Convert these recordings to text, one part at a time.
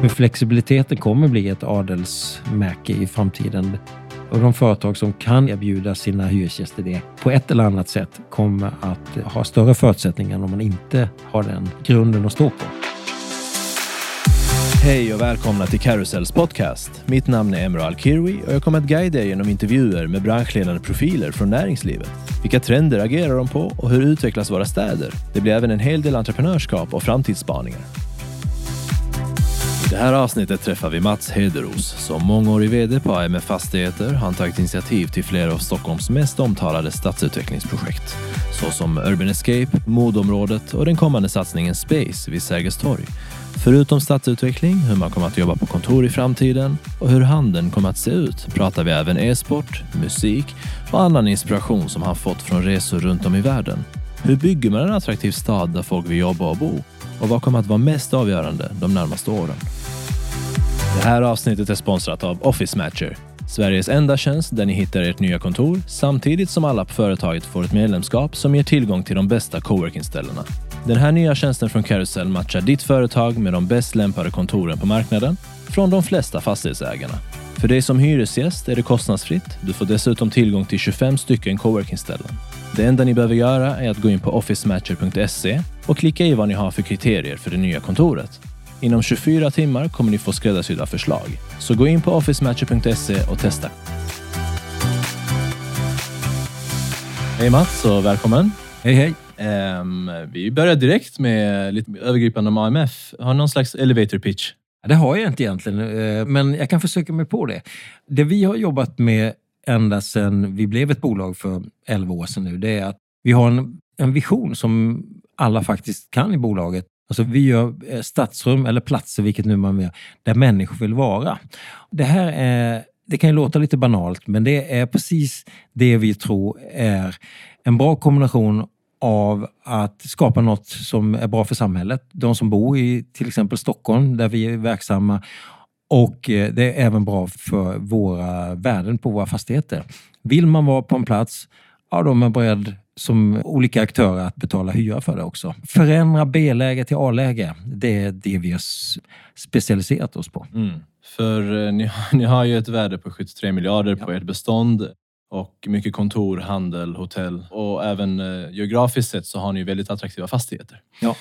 Men flexibiliteten kommer bli ett adelsmärke i framtiden. Och de företag som kan erbjuda sina hyresgäster det på ett eller annat sätt kommer att ha större förutsättningar om man inte har den grunden att stå på. Hej och välkomna till Carousels podcast. Mitt namn är Emre Alkirwi och jag kommer att guida er genom intervjuer med branschledande profiler från näringslivet. Vilka trender agerar de på och hur utvecklas våra städer? Det blir även en hel del entreprenörskap och framtidsspaningar. Det här avsnittet träffar vi Mats Hederos. Som mångårig VD på AMF Fastigheter har han tagit initiativ till flera av Stockholms mest omtalade stadsutvecklingsprojekt, såsom Urban Escape, modområdet och den kommande satsningen Space vid Sergels torg. Förutom stadsutveckling, hur man kommer att jobba på kontor i framtiden och hur handeln kommer att se ut pratar vi även e-sport, musik och annan inspiration som han fått från resor runt om i världen. Hur bygger man en attraktiv stad där folk vill jobba och bo? Och vad kommer att vara mest avgörande de närmaste åren? Det här avsnittet är sponsrat av Office Matcher, Sveriges enda tjänst där ni hittar ert nya kontor samtidigt som alla på företaget får ett medlemskap som ger tillgång till de bästa coworkingställena. Den här nya tjänsten från Carousel matchar ditt företag med de bäst lämpade kontoren på marknaden från de flesta fastighetsägarna. För dig som hyresgäst är det kostnadsfritt. Du får dessutom tillgång till 25 stycken coworkingställen. Det enda ni behöver göra är att gå in på officematcher.se och klicka i vad ni har för kriterier för det nya kontoret. Inom 24 timmar kommer ni få skräddarsydda förslag. Så gå in på officematcher.se och testa. Hej Mats och välkommen! Hej hej! Um, vi börjar direkt med lite övergripande om AMF. Har någon slags elevator pitch? Det har jag inte egentligen, eh, men jag kan försöka mig på det. Det vi har jobbat med ända sedan vi blev ett bolag för 11 år sedan nu, det är att vi har en, en vision som alla faktiskt kan i bolaget. Alltså vi gör eh, stadsrum eller platser, vilket nu man vill, där människor vill vara. Det här är, det kan ju låta lite banalt, men det är precis det vi tror är en bra kombination av att skapa något som är bra för samhället. De som bor i till exempel Stockholm, där vi är verksamma. Och eh, det är även bra för våra värden på våra fastigheter. Vill man vara på en plats, ja då är man beredd som olika aktörer att betala hyra för det också. Förändra B-läge till A-läge. Det är det vi har specialiserat oss på. Mm. För eh, ni, ni har ju ett värde på 73 miljarder ja. på ert bestånd och mycket kontor, handel, hotell och även eh, geografiskt sett så har ni väldigt attraktiva fastigheter. Ja.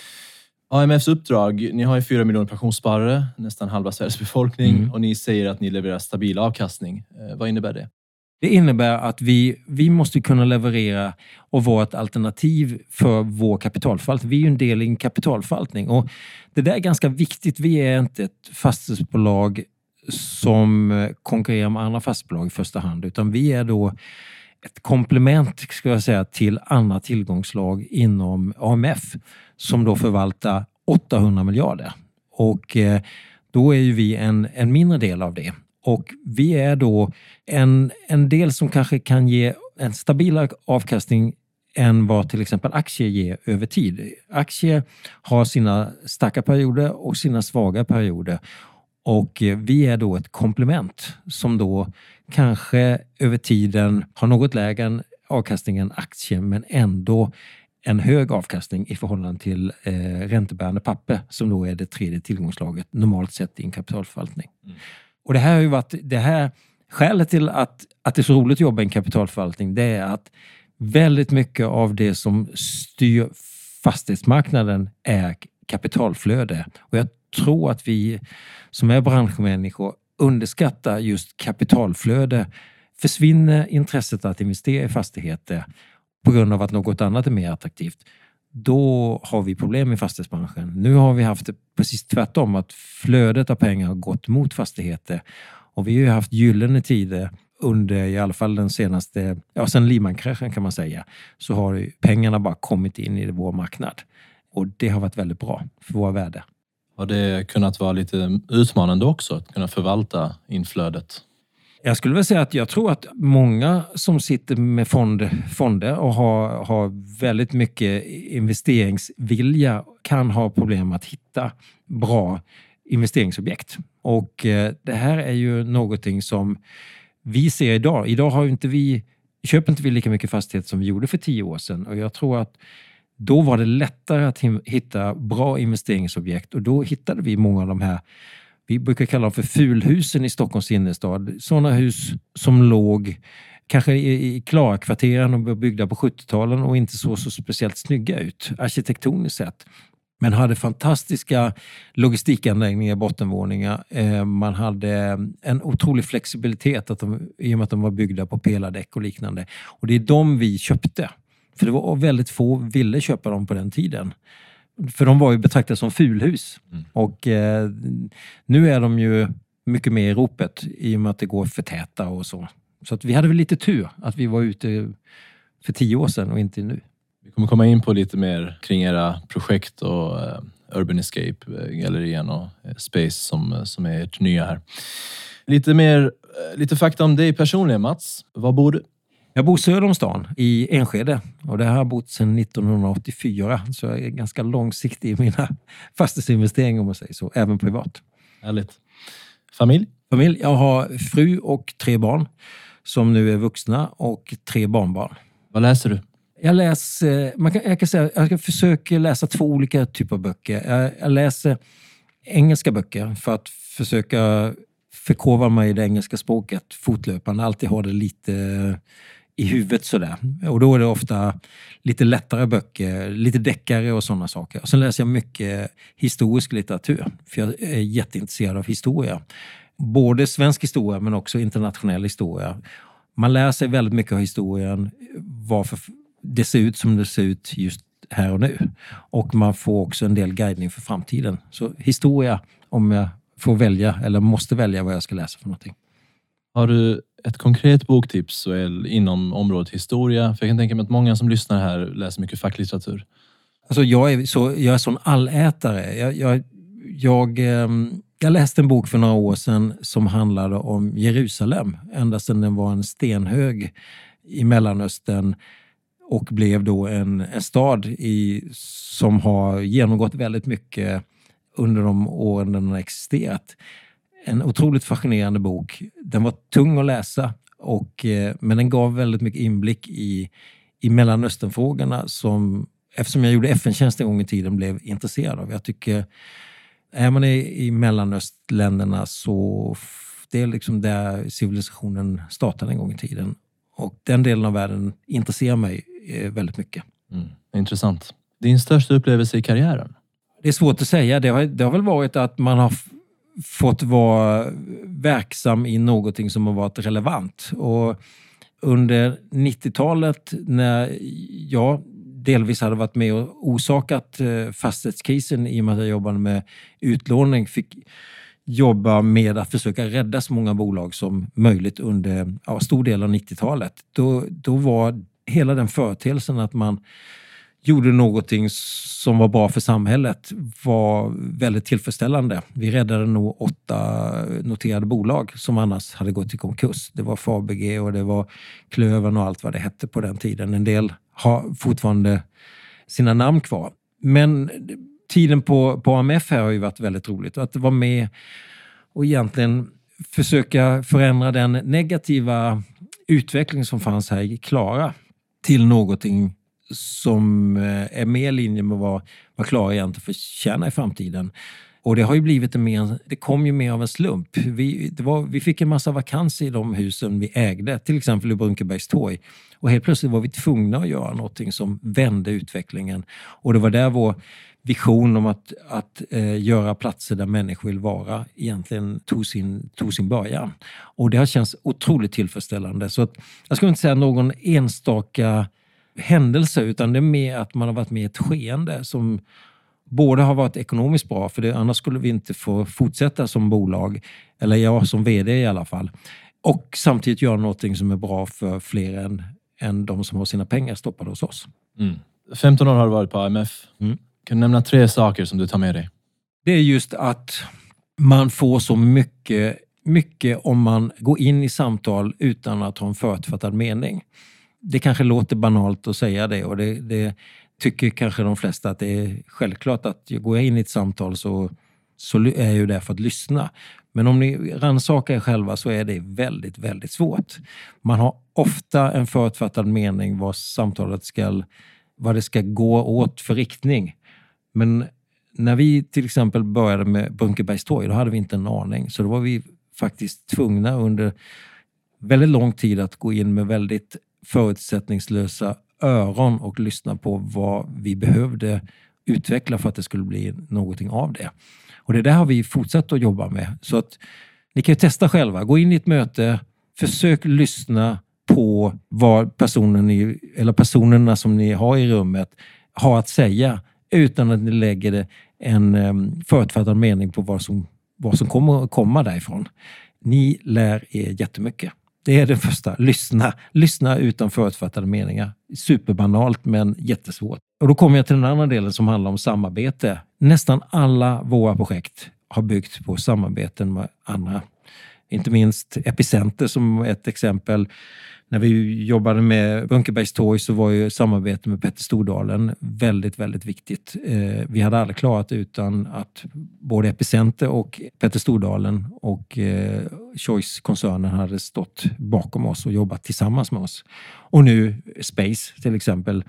AMFs uppdrag, ni har ju fyra miljoner pensionssparare, nästan halva Sveriges befolkning mm. och ni säger att ni levererar stabil avkastning. Eh, vad innebär det? Det innebär att vi, vi måste kunna leverera och vara ett alternativ för vår kapitalförvaltning. Vi är ju en del i en kapitalförvaltning och det där är ganska viktigt. Vi är inte ett fastighetsbolag som konkurrerar med andra fastighetsbolag i första hand, utan vi är då ett komplement ska jag säga, till andra tillgångslag inom AMF som då förvaltar 800 miljarder. Och eh, då är ju vi en, en mindre del av det. Och vi är då en, en del som kanske kan ge en stabilare avkastning än vad till exempel aktier ger över tid. Aktier har sina starka perioder och sina svaga perioder. Och eh, vi är då ett komplement som då kanske över tiden har något lägre avkastning än aktier men ändå en hög avkastning i förhållande till eh, räntebärande papper som då är det tredje tillgångslaget normalt sett i en kapitalförvaltning. Mm. Och det här har ju varit det här skälet till att, att det är så roligt att jobba i en kapitalförvaltning. Det är att väldigt mycket av det som styr fastighetsmarknaden är kapitalflöde. Och jag tror att vi som är branschmänniskor underskattar just kapitalflöde. Försvinner intresset att investera i fastigheter på grund av att något annat är mer attraktivt, då har vi problem i fastighetsbranschen. Nu har vi haft det precis tvärtom, att flödet av pengar har gått mot fastigheter. Och vi har haft gyllene tider under i alla fall den senaste, ja sen Lehman-kraschen kan man säga, så har pengarna bara kommit in i vår marknad. Och det har varit väldigt bra för våra värde. Har det kunnat vara lite utmanande också att kunna förvalta inflödet? Jag skulle väl säga att jag tror att många som sitter med fond, fonder och har, har väldigt mycket investeringsvilja kan ha problem att hitta bra investeringsobjekt. Och eh, det här är ju någonting som vi ser idag. Idag har inte vi, köper inte vi lika mycket fastigheter som vi gjorde för tio år sedan och jag tror att då var det lättare att hitta bra investeringsobjekt och då hittade vi många av de här vi brukar kalla dem för fulhusen i Stockholms innerstad. Sådana hus som låg kanske i, i Klarakvarteren och var byggda på 70-talen och inte såg så speciellt snygga ut arkitektoniskt sett. Men hade fantastiska logistikanläggningar, bottenvåningar. Eh, man hade en otrolig flexibilitet att de, i och med att de var byggda på pelardäck och liknande. Och det är de vi köpte. För det var väldigt få ville köpa dem på den tiden. För de var ju betraktade som fulhus. Mm. Och eh, nu är de ju mycket mer i ropet i och med att det går för täta och så. Så att vi hade väl lite tur att vi var ute för tio år sedan och inte nu. Vi kommer komma in på lite mer kring era projekt och uh, Urban Escape, uh, gallerien och uh, Space som, som är ert nya här. Lite mer, lite fakta om dig personligen Mats. Var bor du? Jag bor söder om stan i Enskede och där har jag bott sedan 1984. Så jag är ganska långsiktig i mina fastighetsinvesteringar om man säger så, även privat. Härligt. Familj? Familj? Jag har fru och tre barn som nu är vuxna och tre barnbarn. Vad läser du? Jag läser, man kan, jag kan säga, jag försöker läsa två olika typer av böcker. Jag, jag läser engelska böcker för att försöka förkovra mig i det engelska språket fortlöpande. Alltid ha det lite i huvudet sådär. Och då är det ofta lite lättare böcker, lite deckare och sådana saker. Och sen läser jag mycket historisk litteratur, för jag är jätteintresserad av historia. Både svensk historia men också internationell historia. Man lär sig väldigt mycket av historien, varför det ser ut som det ser ut just här och nu. Och man får också en del guidning för framtiden. Så historia, om jag får välja, eller måste välja vad jag ska läsa för någonting. Har du ett konkret boktips inom området historia? För jag kan tänka mig att många som lyssnar här läser mycket facklitteratur. Alltså jag, är så, jag är sån allätare. Jag, jag, jag, ehm, jag läste en bok för några år sedan som handlade om Jerusalem, ända sedan den var en stenhög i Mellanöstern och blev då en, en stad i, som har genomgått väldigt mycket under de åren den har existerat en otroligt fascinerande bok. Den var tung att läsa, och, eh, men den gav väldigt mycket inblick i, i Mellanösternfrågorna som, eftersom jag gjorde FN-tjänst en gång i tiden, blev intresserad av. Jag tycker, är man i, i Mellanöstländerna så det är liksom där civilisationen startade en gång i tiden. Och den delen av världen intresserar mig eh, väldigt mycket. Mm, intressant. Din största upplevelse i karriären? Det är svårt att säga. Det har, det har väl varit att man har fått vara verksam i någonting som har varit relevant. Och under 90-talet när jag delvis hade varit med och orsakat eh, fastighetskrisen i och med att jag jobbade med utlåning fick jobba med att försöka rädda så många bolag som möjligt under ja, stor del av 90-talet. Då, då var hela den företeelsen att man gjorde någonting som var bra för samhället var väldigt tillfredsställande. Vi räddade nog åtta noterade bolag som annars hade gått i konkurs. Det var Fabege och det var Klövern och allt vad det hette på den tiden. En del har fortfarande sina namn kvar. Men tiden på, på AMF här har ju varit väldigt roligt. Att vara med och egentligen försöka förändra den negativa utveckling som fanns här i Klara till någonting som eh, är mer i linje med vad, vad Klara egentligen förtjänar i framtiden. Och det har ju blivit en mer, det kom ju mer av en slump. Vi, det var, vi fick en massa vakanser i de husen vi ägde, till exempel i Brunkebergstorg. Och helt plötsligt var vi tvungna att göra någonting som vände utvecklingen. Och det var där vår vision om att, att eh, göra platser där människor vill vara egentligen tog sin, tog sin början. Och det har känts otroligt tillfredsställande. Så att, jag skulle inte säga någon enstaka händelse utan det är mer att man har varit med i ett skeende som både har varit ekonomiskt bra, för det, annars skulle vi inte få fortsätta som bolag, eller jag som VD i alla fall, och samtidigt göra någonting som är bra för fler än, än de som har sina pengar stoppade hos oss. Mm. 15 år har du varit på AMF. Mm. Kan du nämna tre saker som du tar med dig? Det är just att man får så mycket, mycket om man går in i samtal utan att ha en förutfattad mening det kanske låter banalt att säga det och det, det, tycker kanske de flesta att det är självklart att går jag in i ett samtal så, så är jag ju där för att lyssna. Men om ni rannsakar er själva så är det väldigt, väldigt svårt. Man har ofta en förutfattad mening vad samtalet ska, vad det ska gå åt för riktning. Men när vi till exempel började med Brunkebergstorg, då hade vi inte en aning. Så då var vi faktiskt tvungna under väldigt lång tid att gå in med väldigt förutsättningslösa öron och lyssna på vad vi behövde utveckla för att det skulle bli någonting av det. Och det där har vi fortsatt att jobba med. Så att ni kan ju testa själva. Gå in i ett möte, försök lyssna på vad personen ni, eller personerna som ni har i rummet har att säga utan att ni lägger en förutfattad mening på vad som, vad som kommer att komma därifrån. Ni lär er jättemycket. Det är det första. Lyssna. Lyssna utan förutfattade meningar. Superbanalt men jättesvårt. Och då kommer jag till den andra delen som handlar om samarbete. Nästan alla våra projekt har byggt på samarbeten med andra. Inte minst Epicenter som ett exempel när vi jobbade med Bunkerbergs torg så var ju samarbetet med Petter Stordalen väldigt, väldigt viktigt. Eh, vi hade aldrig klarat det utan att både Epicenter och Petter Stordalen och eh, Choice-koncernen hade stått bakom oss och jobbat tillsammans med oss. Och nu Space till exempel.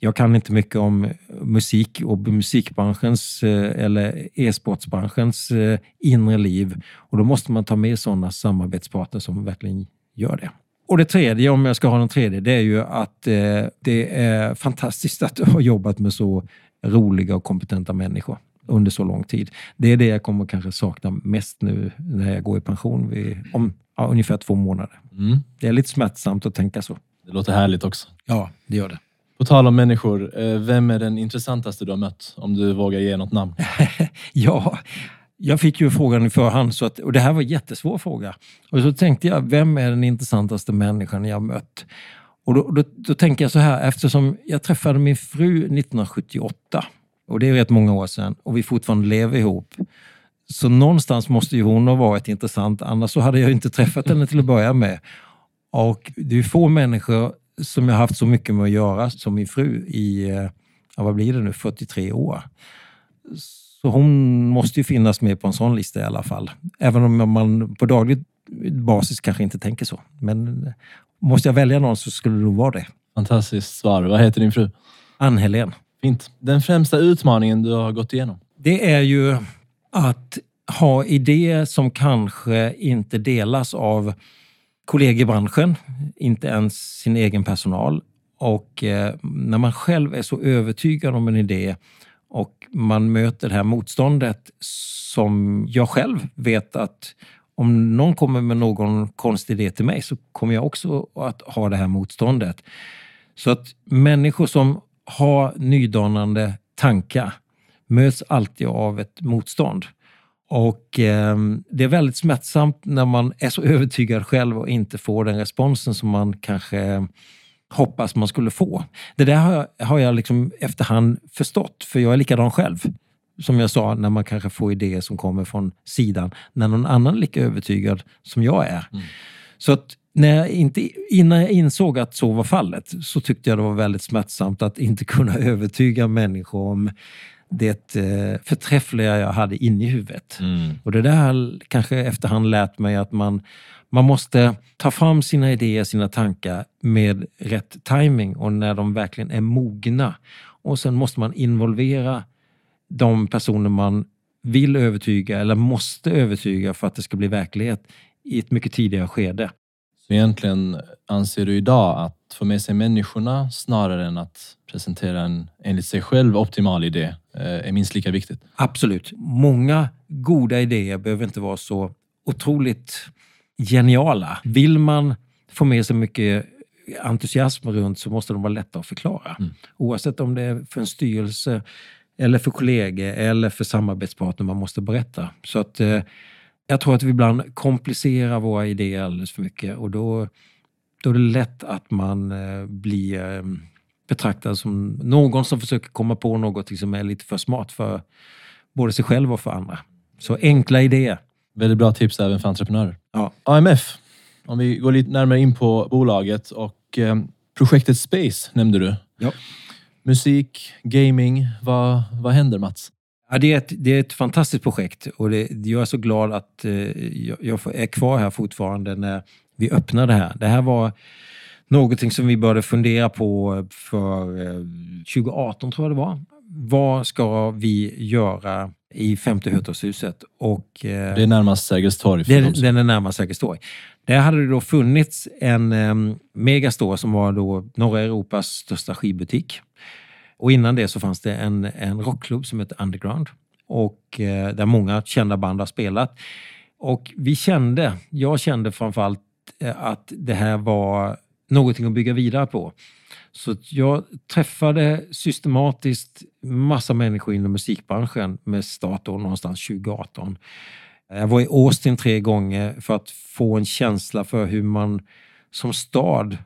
Jag kan inte mycket om musik och musikbranschens eh, eller e-sportsbranschens inre liv och då måste man ta med sådana samarbetspartner som verkligen gör det. Och det tredje, om jag ska ha den tredje, det är ju att eh, det är fantastiskt att du har jobbat med så roliga och kompetenta människor under så lång tid. Det är det jag kommer kanske sakna mest nu när jag går i pension vid, om ja, ungefär två månader. Mm. Det är lite smärtsamt att tänka så. Det låter härligt också. Ja, det gör det. På tal om människor, eh, vem är den intressantaste du har mött? Om du vågar ge något namn. ja, jag fick ju frågan i förhand så att, och det här var en jättesvår fråga. Och så tänkte jag, vem är den intressantaste människan jag mött? Och då, då, då tänker jag så här, eftersom jag träffade min fru 1978 och det är rätt många år sedan och vi fortfarande lever ihop. Så någonstans måste ju hon ha varit intressant, annars så hade jag inte träffat henne till att börja med. Och det är få människor som jag haft så mycket med att göra som min fru i, eh, vad blir det nu, 43 år. Så hon måste ju finnas med på en sån lista i alla fall. Även om man på daglig basis kanske inte tänker så. Men måste jag välja någon så skulle det nog vara det. Fantastiskt svar. Vad heter din fru? Ann-Helén. Fint. Den främsta utmaningen du har gått igenom? Det är ju att ha idéer som kanske inte delas av kollegor i branschen, inte ens sin egen personal. Och eh, när man själv är så övertygad om en idé och man möter det här motståndet som jag själv vet att om någon kommer med någon konstig idé till mig så kommer jag också att ha det här motståndet. Så att människor som har nydanande tankar möts alltid av ett motstånd. Och eh, det är väldigt smärtsamt när man är så övertygad själv och inte får den responsen som man kanske hoppas man skulle få. Det där har jag, har jag liksom efterhand förstått, för jag är likadan själv. Som jag sa, när man kanske får idéer som kommer från sidan, när någon annan är lika övertygad som jag är. Mm. Så att när jag inte, innan jag insåg att så var fallet så tyckte jag det var väldigt smärtsamt att inte kunna övertyga människor om det eh, förträffliga jag hade inne i huvudet. Mm. Och det där kanske efterhand lärt mig att man man måste ta fram sina idéer, sina tankar med rätt timing och när de verkligen är mogna. Och sen måste man involvera de personer man vill övertyga eller måste övertyga för att det ska bli verklighet i ett mycket tidigare skede. Så egentligen anser du idag att få med sig människorna snarare än att presentera en enligt sig själv optimal idé eh, är minst lika viktigt? Absolut. Många goda idéer behöver inte vara så otroligt geniala. Vill man få med sig mycket entusiasm runt så måste de vara lätta att förklara. Mm. Oavsett om det är för en styrelse eller för kollegor eller för samarbetspartner man måste berätta. Så att eh, jag tror att vi ibland komplicerar våra idéer alldeles för mycket och då, då är det lätt att man eh, blir eh, betraktad som någon som försöker komma på något som är lite för smart för både sig själv och för andra. Så enkla idéer. Väldigt bra tips även för entreprenörer. Ja. AMF, om vi går lite närmare in på bolaget och eh, projektet Space nämnde du. Ja. Musik, gaming, vad, vad händer Mats? Ja, det, är ett, det är ett fantastiskt projekt och det, jag är så glad att eh, jag, är kvar här fortfarande när vi öppnar det här. Det här var någonting som vi började fundera på för eh, 2018 tror jag det var. vad ska vi göra i femte Hötorgshuset? Och, eh, Det är närmast Sergels torg. det, som- den är närmast Sergels torg. Där hade det då funnits en um, Megastore som var då norra Europas största skivbutik. Och innan det så fanns det en, en rockklubb som hette Underground och eh, där många kända band har spelat. Och vi kände, jag kände framförallt eh, att det här var någonting att bygga vidare på. Så jag träffade systematiskt massa människor inom musikbranschen med start då någonstans 2018. Jag var i Austin tre gånger för att få en känsla för hur man som stad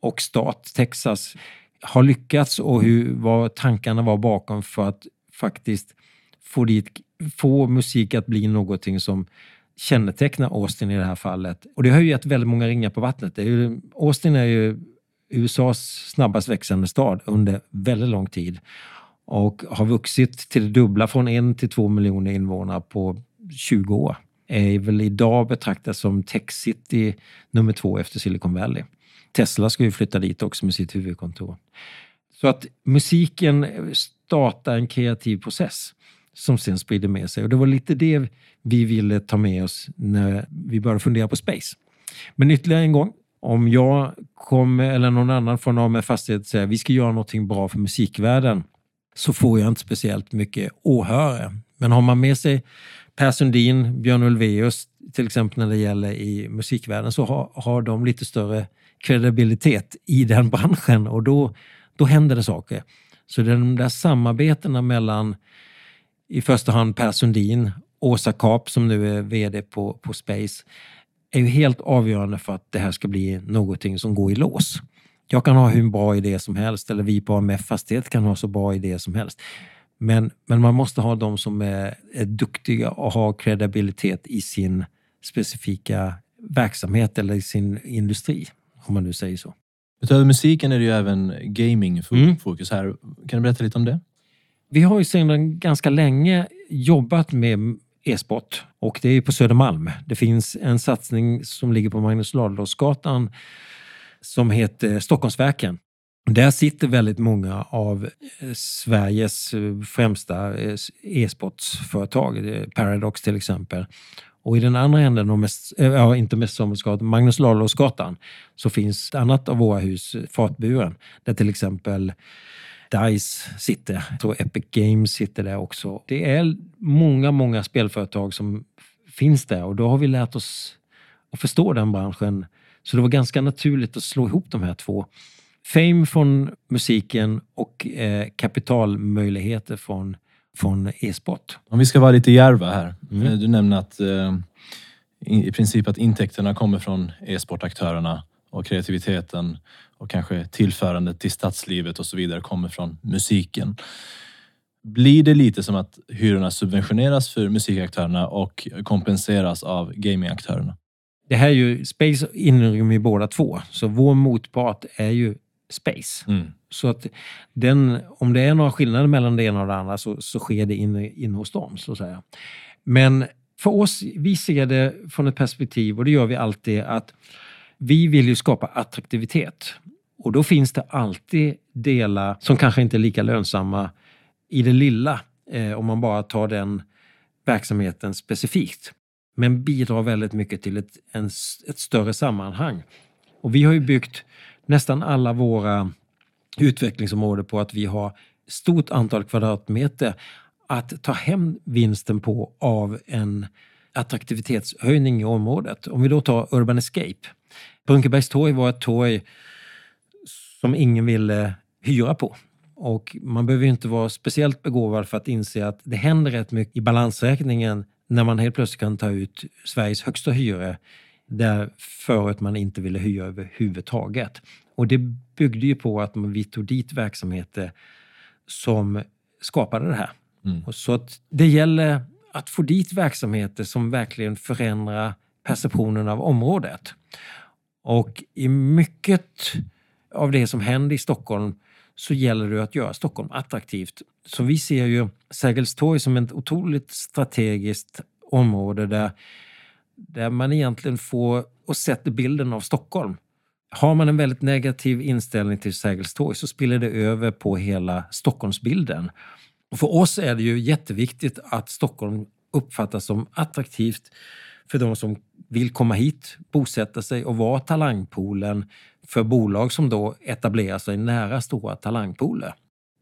och stat, Texas, har lyckats och hur, vad tankarna var bakom för att faktiskt få, dit, få musik att bli någonting som kännetecknar Austin i det här fallet. Och det har ju gett väldigt många ringar på vattnet. Det är ju, Austin är ju USAs snabbast växande stad under väldigt lång tid och har vuxit till det dubbla från en till två miljoner invånare på 20 år. Är väl idag betraktas som Tech City nummer två efter Silicon Valley. Tesla ska ju flytta dit också med sitt huvudkontor. Så att musiken startar en kreativ process som sen sprider med sig. Och det var lite det vi ville ta med oss när vi började fundera på Space. Men ytterligare en gång, om jag kommer, eller någon annan från AMF Fastighet säger vi ska göra någonting bra för musikvärlden så får jag inte speciellt mycket åhörare. Men har man med sig Per Sundin, Björn Ulvaeus till exempel när det gäller i musikvärlden så har, har de lite större kredibilitet i den branschen och då, då händer det saker. Så de där samarbetena mellan i första hand Per Sundin, Åsa Kap som nu är VD på, på Space är ju helt avgörande för att det här ska bli någonting som går i lås. Jag kan ha hur bra idé som helst eller vi på AMF Fastighet kan ha så bra idé som helst. Men, men man måste ha de som är, är duktiga och har kredibilitet i sin specifika verksamhet eller i sin industri, om man nu säger så. Utöver musiken är det ju även gaming-fokus här. Kan du berätta lite om det? Vi har ju sedan ganska länge jobbat med e-sport och det är på Södermalm. Det finns en satsning som ligger på Magnus Ladulåsgatan som heter Stockholmsverken. Där sitter väldigt många av eh, Sveriges eh, främsta eh, e-sportsföretag, Paradox till exempel. Och i den andra änden, mest, ja, inte Mästersamhällsgatan, Magnus Ladulåsgatan, så finns ett annat av våra hus, Fartburen, där till exempel DICE sitter. Jag tror Epic Games sitter där också. Det är många, många spelföretag som finns där och då har vi lärt oss att förstå den branschen. Så det var ganska naturligt att slå ihop de här två. Fame från musiken och eh, kapitalmöjligheter från, från e-sport. Om vi ska vara lite djärva här. Mm. Eh, Du nämner att eh, i princip att intäkterna kommer från e-sportaktörerna och kreativiteten och kanske tillförandet till stadslivet och så vidare kommer från musiken. Blir det lite som att hyrorna subventioneras för musikaktörerna och kompenseras av gamingaktörerna? Det här är ju, Space inrymmer ju båda två, så vår motpart är ju Space. Mm. Så att den, om det är några skillnader mellan det ena och det andra så, så sker det inne, inne hos dem. Så att säga. Men för oss, vi ser det från ett perspektiv, och det gör vi alltid, att vi vill ju skapa attraktivitet. Och då finns det alltid delar som kanske inte är lika lönsamma i det lilla, eh, om man bara tar den verksamheten specifikt. Men bidrar väldigt mycket till ett, en, ett större sammanhang. Och vi har ju byggt nästan alla våra utvecklingsområden på att vi har stort antal kvadratmeter att ta hem vinsten på av en attraktivitetshöjning i området. Om vi då tar Urban Escape. Brunkebergs torg var ett torg som ingen ville hyra på. Och man behöver ju inte vara speciellt begåvad för att inse att det händer rätt mycket i balansräkningen när man helt plötsligt kan ta ut Sveriges högsta hyra där förut man inte ville hyra överhuvudtaget. Och det byggde ju på att man- vi tog dit verksamheter som skapade det här. Mm. Så att det gäller att få dit verksamheter som verkligen förändrar perceptionen av området. Och i mycket av det som händer i Stockholm så gäller det att göra Stockholm attraktivt. Så vi ser ju Sergels torg som ett otroligt strategiskt område där, där man egentligen får och sätter bilden av Stockholm har man en väldigt negativ inställning till Sergels torg så spiller det över på hela Stockholmsbilden. För oss är det ju jätteviktigt att Stockholm uppfattas som attraktivt för de som vill komma hit, bosätta sig och vara talangpoolen för bolag som då etablerar sig nära stora talangpooler.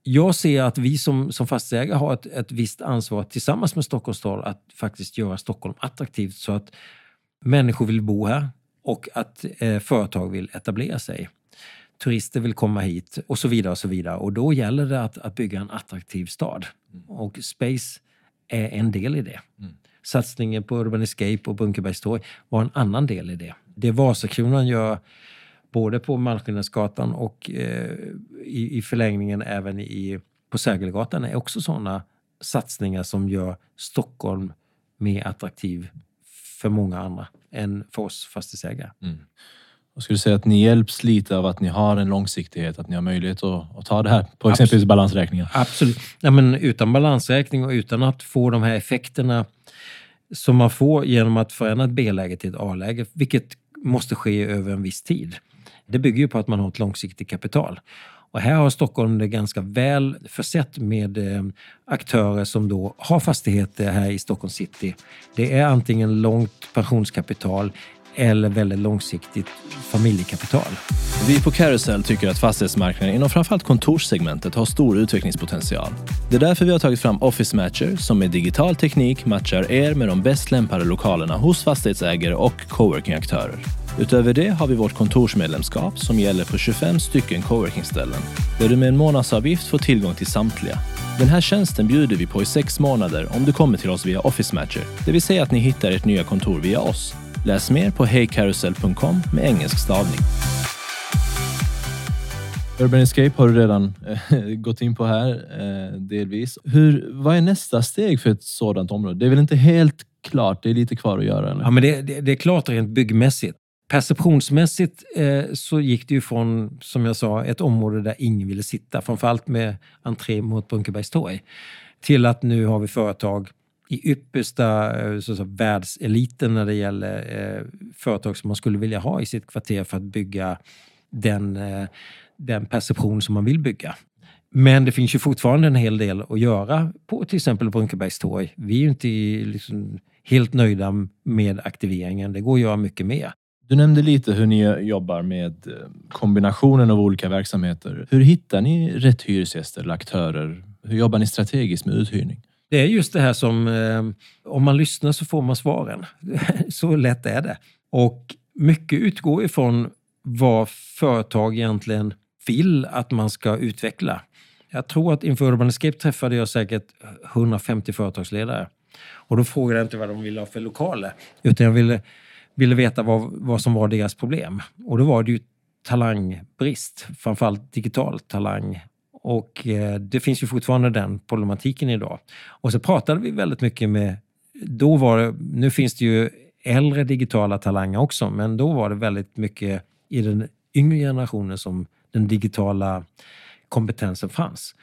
Jag ser att vi som, som fastighetsägare har ett, ett visst ansvar tillsammans med Stockholms stad att faktiskt göra Stockholm attraktivt så att människor vill bo här och att eh, företag vill etablera sig. Turister vill komma hit och så vidare. Och så vidare. Och då gäller det att, att bygga en attraktiv stad. Och Space är en del i det. Mm. Satsningen på Urban Escape och Bunkerbergstorg var en annan del i det. Det Vasakronan gör både på Malmskillnadsgatan och eh, i, i, förlängningen även i, på Sergelgatan är också sådana satsningar som gör Stockholm mer attraktiv för många andra än för oss fastighetsägare. Mm. Jag skulle säga att ni hjälps lite av att ni har en långsiktighet, att ni har möjlighet att, att ta det här på exempelvis Absolut. balansräkningar? Absolut. Ja, men utan balansräkning och utan att få de här effekterna som man får genom att förändra ett B-läge till ett A-läge, vilket måste ske över en viss tid. Det bygger ju på att man har ett långsiktigt kapital. Och här har Stockholm det ganska väl försett med eh, aktörer som då har fastigheter här i Stockholm city. Det är antingen långt pensionskapital eller väldigt långsiktigt familjekapital. Vi på Carousel tycker att fastighetsmarknaden inom framförallt kontorssegmentet har stor utvecklingspotential. Det är därför vi har tagit fram Office Matcher som med digital teknik matchar er med de bäst lämpade lokalerna hos fastighetsägare och coworkingaktörer. Utöver det har vi vårt kontorsmedlemskap som gäller på 25 stycken coworkingställen där du med en månadsavgift får tillgång till samtliga. Den här tjänsten bjuder vi på i sex månader om du kommer till oss via Office Matcher, det vill säga att ni hittar ert nya kontor via oss. Läs mer på hejcarousel.com med engelsk stavning. Urban Escape har du redan äh, gått in på här, äh, delvis. Hur, vad är nästa steg för ett sådant område? Det är väl inte helt klart? Det är lite kvar att göra? Eller? Ja, men det, det, det är klart rent byggmässigt. Perceptionsmässigt eh, så gick det ju från, som jag sa, ett område där ingen ville sitta, framförallt med entré mot Brunkebergstorg, till att nu har vi företag i yppersta eh, så säga, världseliten när det gäller eh, företag som man skulle vilja ha i sitt kvarter för att bygga den, eh, den perception som man vill bygga. Men det finns ju fortfarande en hel del att göra på till exempel Brunkebergstorg. Vi är ju inte liksom helt nöjda med aktiveringen. Det går att göra mycket mer. Du nämnde lite hur ni jobbar med eh, kombinationen av olika verksamheter. Hur hittar ni rätt hyresgäster eller aktörer? Hur jobbar ni strategiskt med uthyrning? Det är just det här som, eh, om man lyssnar så får man svaren. så lätt är det. Och mycket utgår ifrån vad företag egentligen vill att man ska utveckla. Jag tror att inför Urban Escape träffade jag säkert 150 företagsledare. Och då frågade jag inte vad de ville ha för lokaler, utan jag ville ville veta vad, vad som var deras problem. Och då var det ju talangbrist, framförallt digital talang. Och eh, det finns ju fortfarande den problematiken idag. Och så pratade vi väldigt mycket med, då var det, nu finns det ju äldre digitala talanger också, men då var det väldigt mycket i den yngre generationen som den digitala kompetensen fanns.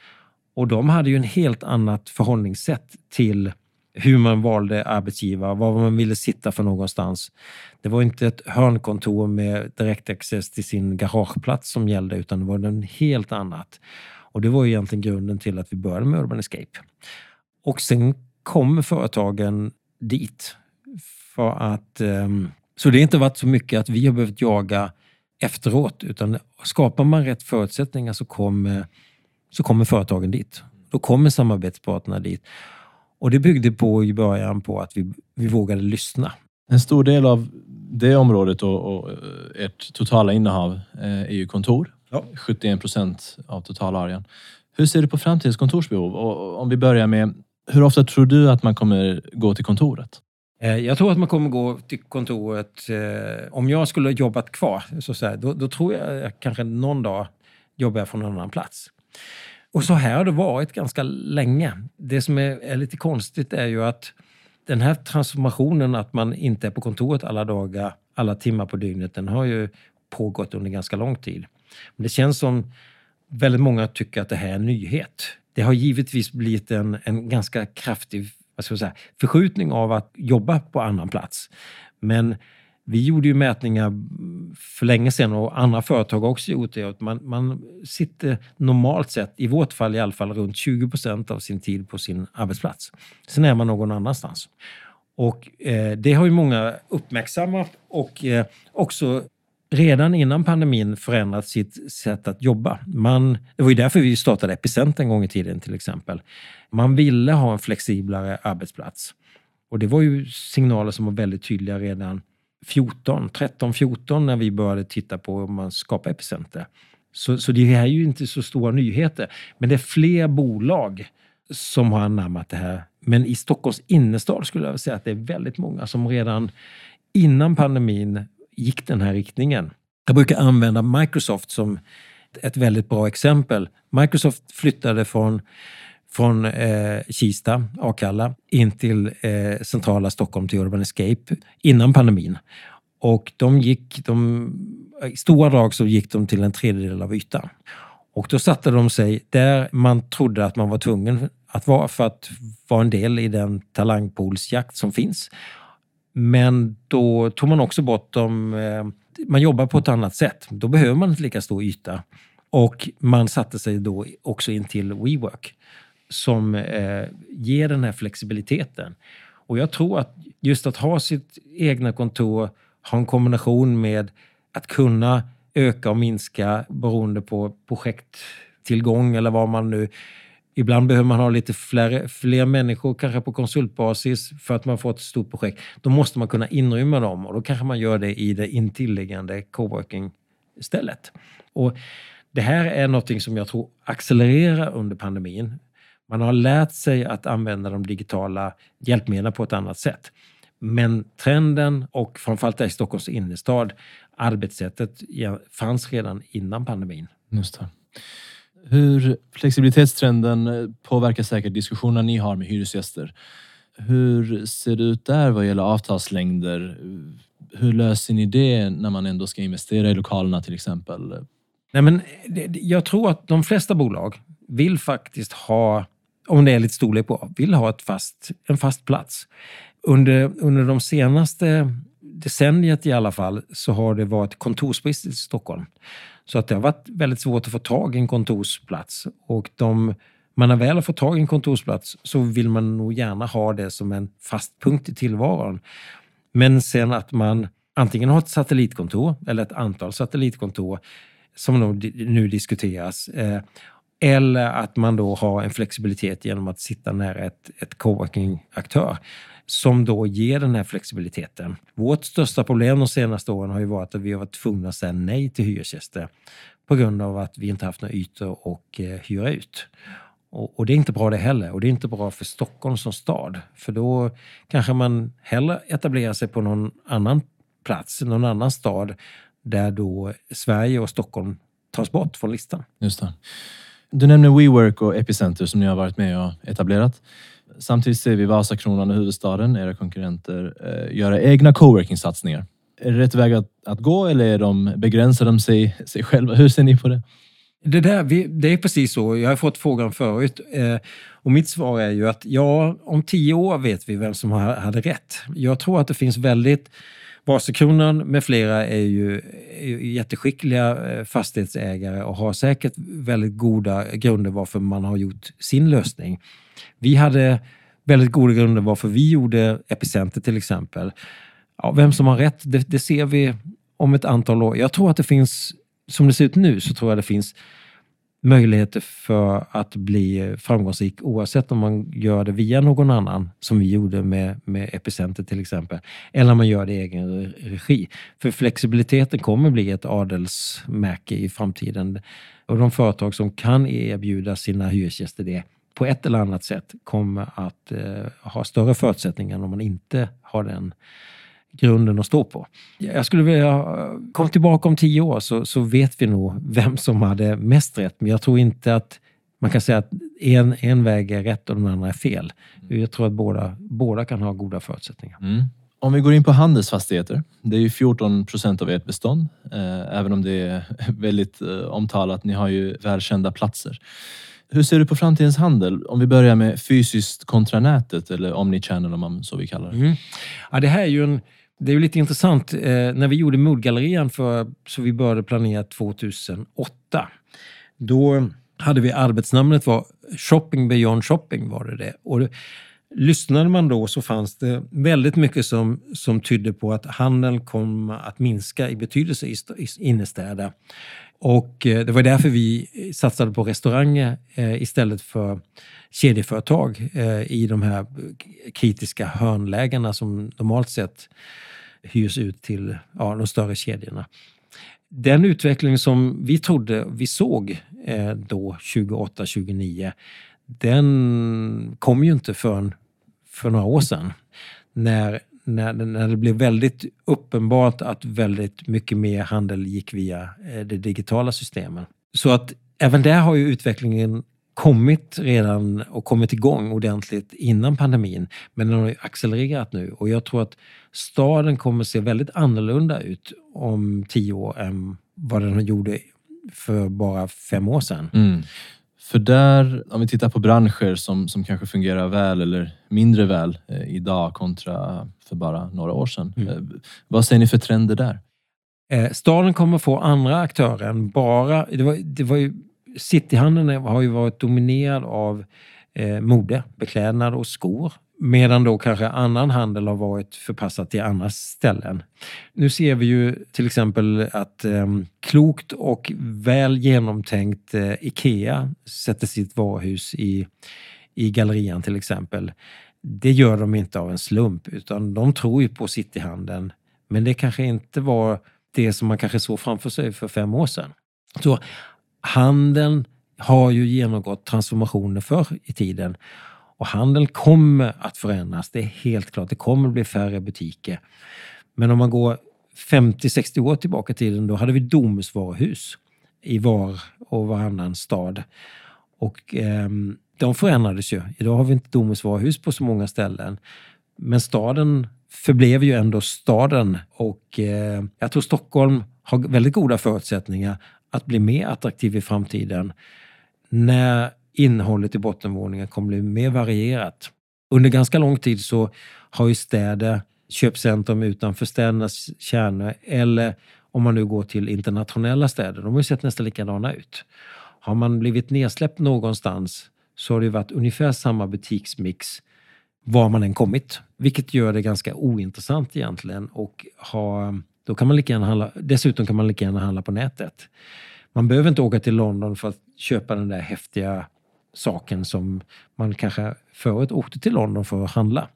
Och de hade ju en helt annat förhållningssätt till hur man valde arbetsgivare, var man ville sitta för någonstans. Det var inte ett hörnkontor med direktaccess till sin garageplats som gällde utan det var något helt annat. Och det var ju egentligen grunden till att vi började med Urban Escape. Och sen kommer företagen dit. För att, ehm, så det har inte varit så mycket att vi har behövt jaga efteråt utan skapar man rätt förutsättningar så kommer, så kommer företagen dit. Då kommer samarbetspartnerna dit. Och det byggde på i början på att vi, vi vågade lyssna. En stor del av det området och, och eh, ert totala innehav eh, är ju kontor. Ja. 71 procent av totalarean. Hur ser du på framtidens kontorsbehov? Och om vi börjar med, hur ofta tror du att man kommer gå till kontoret? Eh, jag tror att man kommer gå till kontoret. Eh, om jag skulle jobbat kvar, så så här, då, då tror jag kanske någon dag jobbar jag från en annan plats. Och så här har det varit ganska länge. Det som är, är, lite konstigt är ju att den här transformationen att man inte är på kontoret alla dagar, alla timmar på dygnet, den har ju pågått under ganska lång tid. Men det känns som väldigt många tycker att det här är en nyhet. Det har givetvis blivit en, en ganska kraftig vad ska jag säga, förskjutning av att jobba på annan plats. Men vi gjorde ju mätningar för länge sedan och andra företag har också gjort det. Man, man sitter normalt sett, i vårt fall i alla fall, runt 20 procent av sin tid på sin arbetsplats. Sen är man någon annanstans. Och eh, det har ju många uppmärksammat och eh, också redan innan pandemin förändrat sitt sätt att jobba. Man, det var ju därför vi startade Epicent en gång i tiden till exempel. Man ville ha en flexiblare arbetsplats. Och det var ju signaler som var väldigt tydliga redan 14, 13, 14 när vi började titta på om man skapar Epicenter. Så, så det är ju inte så stora nyheter. Men det är fler bolag som har anammat det här. Men i Stockholms innerstad skulle jag säga att det är väldigt många som redan innan pandemin gick den här riktningen. Jag brukar använda Microsoft som ett väldigt bra exempel. Microsoft flyttade från från eh, Kista, Akalla, in till eh, centrala Stockholm till Urban Escape innan pandemin. Och de gick, de, i stora drag så gick de till en tredjedel av ytan. Och då satte de sig där man trodde att man var tvungen att vara för att vara en del i den talangpoolsjakt som finns. Men då tog man också bort dem, eh, man jobbar på ett annat sätt. Då behöver man inte lika stor yta. Och man satte sig då också in till WeWork som eh, ger den här flexibiliteten. Och jag tror att just att ha sitt egna kontor, ha en kombination med att kunna öka och minska beroende på projekttillgång eller vad man nu... Ibland behöver man ha lite fler, fler människor, kanske på konsultbasis, för att man får ett stort projekt. Då måste man kunna inrymma dem och då kanske man gör det i det intilliggande coworking-stället. Och det här är något som jag tror accelererar under pandemin. Man har lärt sig att använda de digitala hjälpmedlen på ett annat sätt. Men trenden och framförallt i Stockholms innerstad, arbetssättet fanns redan innan pandemin. Just det. Hur flexibilitetstrenden påverkar säkert diskussionerna ni har med hyresgäster. Hur ser det ut där vad gäller avtalslängder? Hur löser ni det när man ändå ska investera i lokalerna till exempel? Nej, men jag tror att de flesta bolag vill faktiskt ha om det är lite storlek på, vill ha ett fast, en fast plats. Under, under de senaste decenniet i alla fall så har det varit kontorsbrist i Stockholm. Så att det har varit väldigt svårt att få tag i en kontorsplats. Och de, man har väl fått tag i en kontorsplats så vill man nog gärna ha det som en fast punkt i tillvaron. Men sen att man antingen har ett satellitkontor eller ett antal satellitkontor som nu diskuteras. Eh, eller att man då har en flexibilitet genom att sitta nära ett, ett coworking-aktör som då ger den här flexibiliteten. Vårt största problem de senaste åren har ju varit att vi har varit tvungna att säga nej till hyresgäster på grund av att vi inte haft några ytor att eh, hyra ut. Och, och, det är inte bra det heller. Och det är inte bra för Stockholm som stad. För då kanske man hellre etablerar sig på någon annan plats, någon annan stad där då Sverige och Stockholm tas bort från listan. Just det. Du nämner WeWork och Epicenter som ni har varit med och etablerat. Samtidigt ser vi Vasakronan och huvudstaden, era konkurrenter, eh, göra egna coworking-satsningar. Är det rätt väg att, att gå eller är de, begränsar de sig, sig själva? Hur ser ni på det? Det, där, vi, det är precis så. Jag har fått frågan förut. Eh, och mitt svar är ju att ja, om tio år vet vi vem som hade rätt. Jag tror att det finns väldigt Vasakronan med flera är ju, är ju jätteskickliga eh, fastighetsägare och har säkert väldigt goda grunder varför man har gjort sin lösning. Vi hade väldigt goda grunder varför vi gjorde Epicenter till exempel. Ja, vem som har rätt, det, det ser vi om ett antal år. Jag tror att det finns, som det ser ut nu, så tror jag det finns möjligheter för att bli framgångsrik oavsett om man gör det via någon annan, som vi gjorde med, med Epicenter till exempel, eller om man gör det i egen regi. För flexibiliteten kommer bli ett adelsmärke i framtiden. Och de företag som kan erbjuda sina hyresgäster det på ett eller annat sätt kommer att eh, ha större förutsättningar om man inte har den grunden att stå på. Jag skulle vilja, kom tillbaka om tio år så, så vet vi nog vem som hade mest rätt. Men jag tror inte att man kan säga att en, en väg är rätt och den andra är fel. Jag tror att båda, båda kan ha goda förutsättningar. Mm. Om vi går in på handelsfastigheter. Det är ju 14 procent av ert bestånd, eh, även om det är väldigt eh, omtalat. Ni har ju välkända platser. Hur ser du på framtidens handel? Om vi börjar med fysiskt kontra nätet eller omnichannel om man så vill kalla det. Mm. Ja, det här är ju en det är ju lite intressant. Eh, när vi gjorde Moodgallerian för, så vi började planera 2008. Då hade vi arbetsnamnet var Shopping Beyond Shopping var det det. Och det, lyssnade man då så fanns det väldigt mycket som, som tydde på att handeln kom att minska i betydelse i, i innerstäder. Och eh, det var därför vi satsade på restauranger eh, istället för kedjeföretag eh, i de här kritiska hörnlägena som normalt sett hyrs ut till ja, de större kedjorna. Den utveckling som vi trodde vi såg då 2008-2009 den kom ju inte förrän för några år sedan. När, när, när det blev väldigt uppenbart att väldigt mycket mer handel gick via eh, de digitala systemen. Så att även där har ju utvecklingen kommit redan och kommit igång ordentligt innan pandemin. Men den har ju accelererat nu och jag tror att staden kommer se väldigt annorlunda ut om tio år än vad den gjorde för bara fem år sedan. Mm. För där, om vi tittar på branscher som, som kanske fungerar väl eller mindre väl eh, idag kontra för bara några år sedan. Mm. Eh, vad ser ni för trender där? Eh, staden kommer få andra aktörer än bara... Det var, det var ju, cityhandeln har ju varit dominerad av eh, mode, beklädnad och skor. Medan då kanske annan handel har varit förpassad till andra ställen. Nu ser vi ju till exempel att eh, klokt och väl genomtänkt eh, IKEA sätter sitt varuhus i, i gallerian till exempel. Det gör de inte av en slump utan de tror ju på cityhandeln. Men det kanske inte var det som man kanske såg framför sig för fem år sedan. Så handeln har ju genomgått transformationer förr i tiden och handeln kommer att förändras, det är helt klart. Det kommer att bli färre butiker. Men om man går 50-60 år tillbaka i tiden, då hade vi Domusvaruhus i var och varannan stad. Och eh, de förändrades ju. Idag har vi inte Domusvaruhus på så många ställen. Men staden förblev ju ändå staden och eh, jag tror Stockholm har väldigt goda förutsättningar att bli mer attraktiv i framtiden när innehållet i bottenvåningen kommer bli mer varierat. Under ganska lång tid så har ju städer köpcentrum utanför städernas kärnor eller om man nu går till internationella städer, de har ju sett nästan likadana ut. Har man blivit nedsläppt någonstans så har det varit ungefär samma butiksmix var man än kommit. Vilket gör det ganska ointressant egentligen och ha, då kan man lika gärna handla, dessutom kan man lika gärna handla på nätet. Man behöver inte åka till London för att köpa den där häftiga saken som man kanske förut åkte till London för att handla.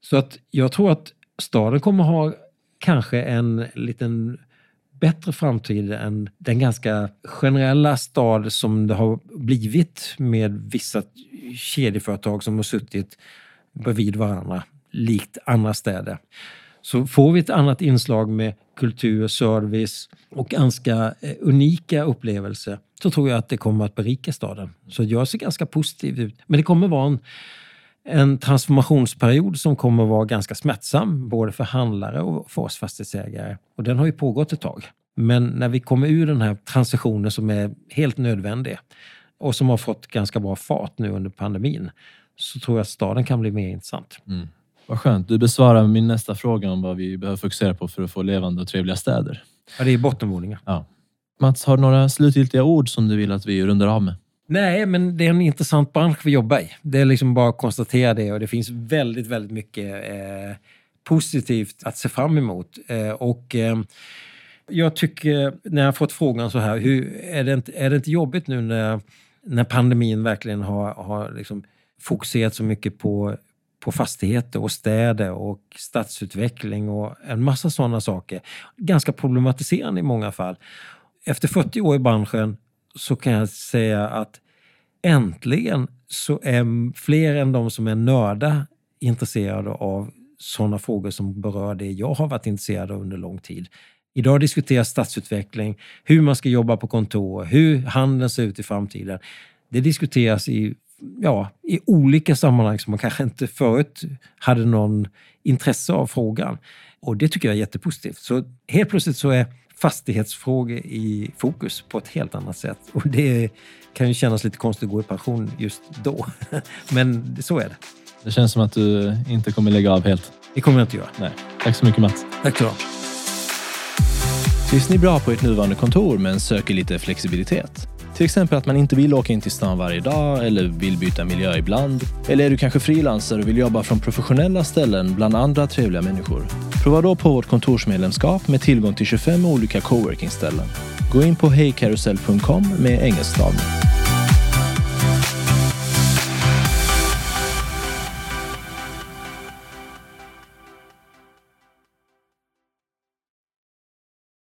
Så att jag tror att staden kommer ha kanske en liten bättre framtid än den ganska generella stad som det har blivit med vissa kedjeföretag som har suttit bredvid varandra, likt andra städer. Så får vi ett annat inslag med kultur, service och ganska eh, unika upplevelser så tror jag att det kommer att berika staden. Så jag ser ganska positiv ut. Men det kommer vara en, en transformationsperiod som kommer vara ganska smärtsam både för handlare och för oss fastighetsägare. Och den har ju pågått ett tag. Men när vi kommer ur den här transitionen som är helt nödvändig och som har fått ganska bra fart nu under pandemin så tror jag att staden kan bli mer intressant. Mm. Vad skönt. Du besvarar min nästa fråga om vad vi behöver fokusera på för att få levande och trevliga städer. Ja, det är bottenvåningar. Ja. Mats, har du några slutgiltiga ord som du vill att vi rundar av med? Nej, men det är en intressant bransch vi jobbar i. Det är liksom bara att konstatera det och det finns väldigt, väldigt mycket eh, positivt att se fram emot. Eh, och eh, jag tycker, när jag fått frågan så här, hur, är, det inte, är det inte jobbigt nu när, när pandemin verkligen har, har liksom fokuserat så mycket på på fastigheter och städer och stadsutveckling och en massa sådana saker. Ganska problematiserande i många fall. Efter 40 år i branschen så kan jag säga att äntligen så är fler än de som är nördar intresserade av sådana frågor som berör det jag har varit intresserad av under lång tid. Idag diskuteras stadsutveckling, hur man ska jobba på kontor, hur handeln ser ut i framtiden. Det diskuteras i ja, i olika sammanhang som man kanske inte förut hade någon intresse av frågan. Och det tycker jag är jättepositivt. Så helt plötsligt så är fastighetsfrågor i fokus på ett helt annat sätt. Och det kan ju kännas lite konstigt att gå i pension just då. Men så är det. Det känns som att du inte kommer lägga av helt. Det kommer jag inte göra. Nej. Tack så mycket Mats. Tack ska du. Trivs ni bra på ert nuvarande kontor men söker lite flexibilitet? Till exempel att man inte vill åka in till stan varje dag eller vill byta miljö ibland. Eller är du kanske frilansare och vill jobba från professionella ställen bland andra trevliga människor? Prova då på vårt kontorsmedlemskap med tillgång till 25 olika coworking-ställen. Gå in på hejkarusell.com med engelsk stavning.